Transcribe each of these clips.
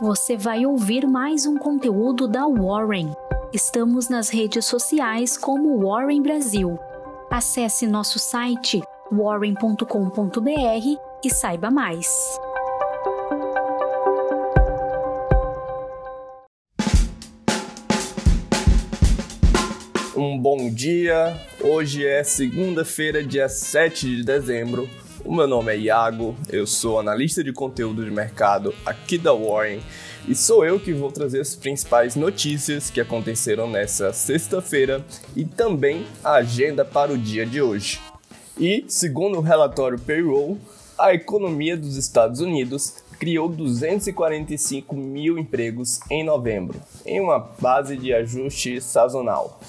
você vai ouvir mais um conteúdo da Warren. Estamos nas redes sociais como Warren Brasil. Acesse nosso site warren.com.br e saiba mais. Um bom dia. Hoje é segunda-feira, dia 7 de dezembro. O meu nome é Iago, eu sou analista de conteúdo de mercado aqui da Warren e sou eu que vou trazer as principais notícias que aconteceram nessa sexta-feira e também a agenda para o dia de hoje. E, segundo o relatório Payroll, a economia dos Estados Unidos criou 245 mil empregos em novembro, em uma base de ajuste sazonal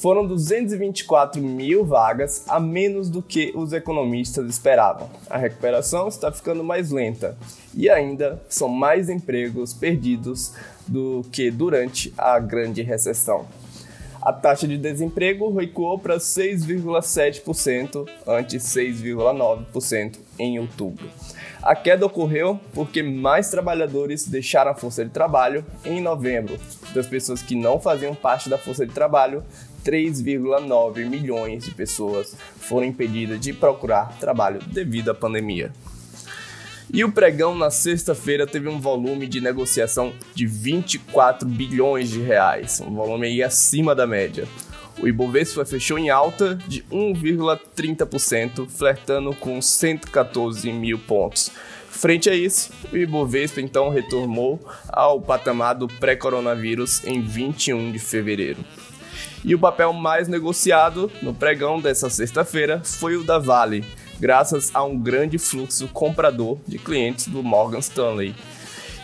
foram 224 mil vagas a menos do que os economistas esperavam. A recuperação está ficando mais lenta e ainda são mais empregos perdidos do que durante a grande recessão. A taxa de desemprego recuou para 6,7%, antes 6,9% em outubro. A queda ocorreu porque mais trabalhadores deixaram a força de trabalho em novembro. Das pessoas que não faziam parte da força de trabalho, 3,9 milhões de pessoas foram impedidas de procurar trabalho devido à pandemia. E o pregão na sexta-feira teve um volume de negociação de 24 bilhões de reais, um volume aí acima da média. O Ibovespa fechou em alta de 1,30%, flertando com 114 mil pontos. Frente a isso, o Ibovespa então retornou ao patamar do pré-coronavírus em 21 de fevereiro. E o papel mais negociado no pregão dessa sexta-feira foi o da Vale, graças a um grande fluxo comprador de clientes do Morgan Stanley.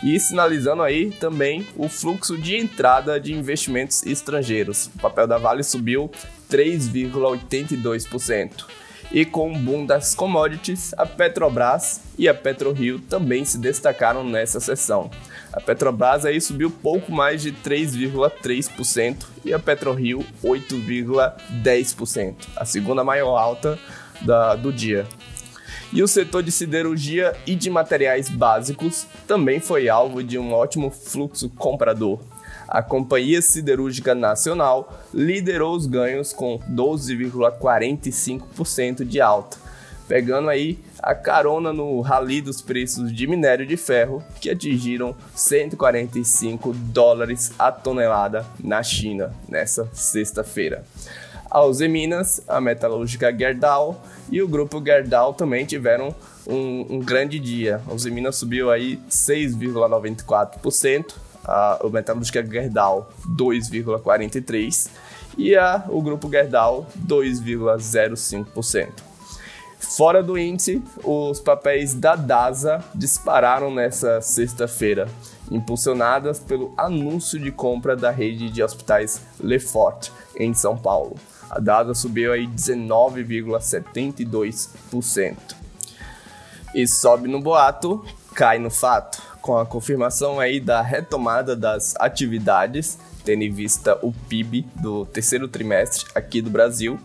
E sinalizando aí também o fluxo de entrada de investimentos estrangeiros. O papel da Vale subiu 3,82%. E com o boom das commodities, a Petrobras e a PetroRio também se destacaram nessa sessão. A Petrobras aí subiu pouco mais de 3,3% e a PetroRio 8,10%, a segunda maior alta da, do dia. E o setor de siderurgia e de materiais básicos também foi alvo de um ótimo fluxo comprador. A Companhia Siderúrgica Nacional liderou os ganhos com 12,45% de alta, pegando aí a carona no rally dos preços de minério de ferro, que atingiram 145 dólares a tonelada na China nessa sexta-feira. A Uzi Minas, a metalúrgica Gerdau e o grupo Gerdau também tiveram um, um grande dia. A Uzi Minas subiu aí 6,94%, a, a metalúrgica Gerdau 2,43% e a, o grupo Gerdau 2,05%. Fora do índice, os papéis da DASA dispararam nessa sexta-feira, impulsionadas pelo anúncio de compra da rede de hospitais Lefort, em São Paulo. A DASA subiu aí 19,72%. E sobe no boato, cai no fato, com a confirmação aí da retomada das atividades, tendo em vista o PIB do terceiro trimestre aqui do Brasil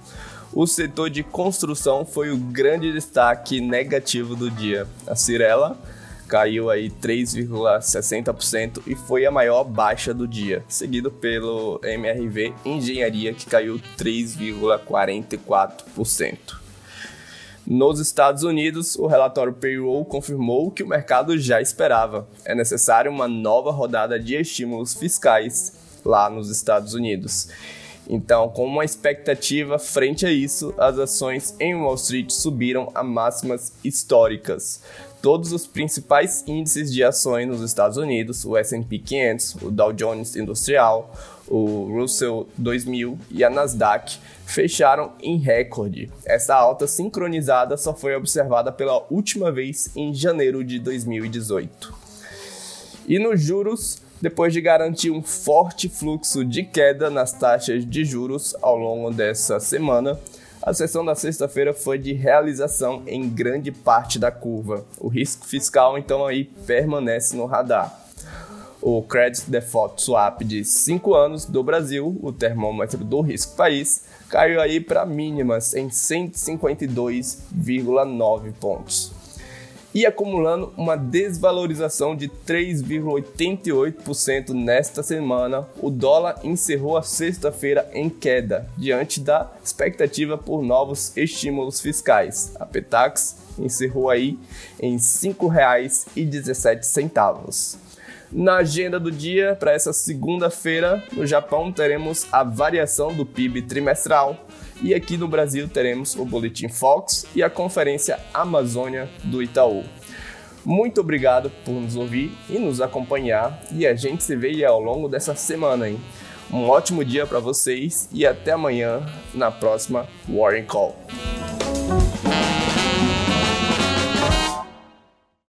o setor de construção foi o grande destaque negativo do dia. A Cirela caiu aí 3,60% e foi a maior baixa do dia, seguido pelo MRV Engenharia que caiu 3,44%. Nos Estados Unidos, o relatório Payroll confirmou o que o mercado já esperava. É necessária uma nova rodada de estímulos fiscais lá nos Estados Unidos. Então, com uma expectativa frente a isso, as ações em Wall Street subiram a máximas históricas. Todos os principais índices de ações nos Estados Unidos, o S&P 500, o Dow Jones Industrial, o Russell 2000 e a Nasdaq, fecharam em recorde. Essa alta sincronizada só foi observada pela última vez em janeiro de 2018. E nos juros, depois de garantir um forte fluxo de queda nas taxas de juros ao longo dessa semana. A sessão da sexta-feira foi de realização em grande parte da curva. O risco fiscal então aí permanece no radar. O Credit Default Swap de 5 anos do Brasil, o termômetro do risco país, caiu aí para mínimas em 152,9 pontos. e acumulando uma desvalorização de 3,88% nesta semana, o dólar encerrou a sexta-feira em queda, diante da expectativa por novos estímulos fiscais. A Petax encerrou aí em R$ 5,17. Na agenda do dia, para essa segunda-feira, no Japão teremos a variação do PIB trimestral e aqui no Brasil teremos o Boletim Fox e a Conferência Amazônia do Itaú. Muito obrigado por nos ouvir e nos acompanhar e a gente se vê ao longo dessa semana, hein? Um ótimo dia para vocês e até amanhã na próxima Warren Call.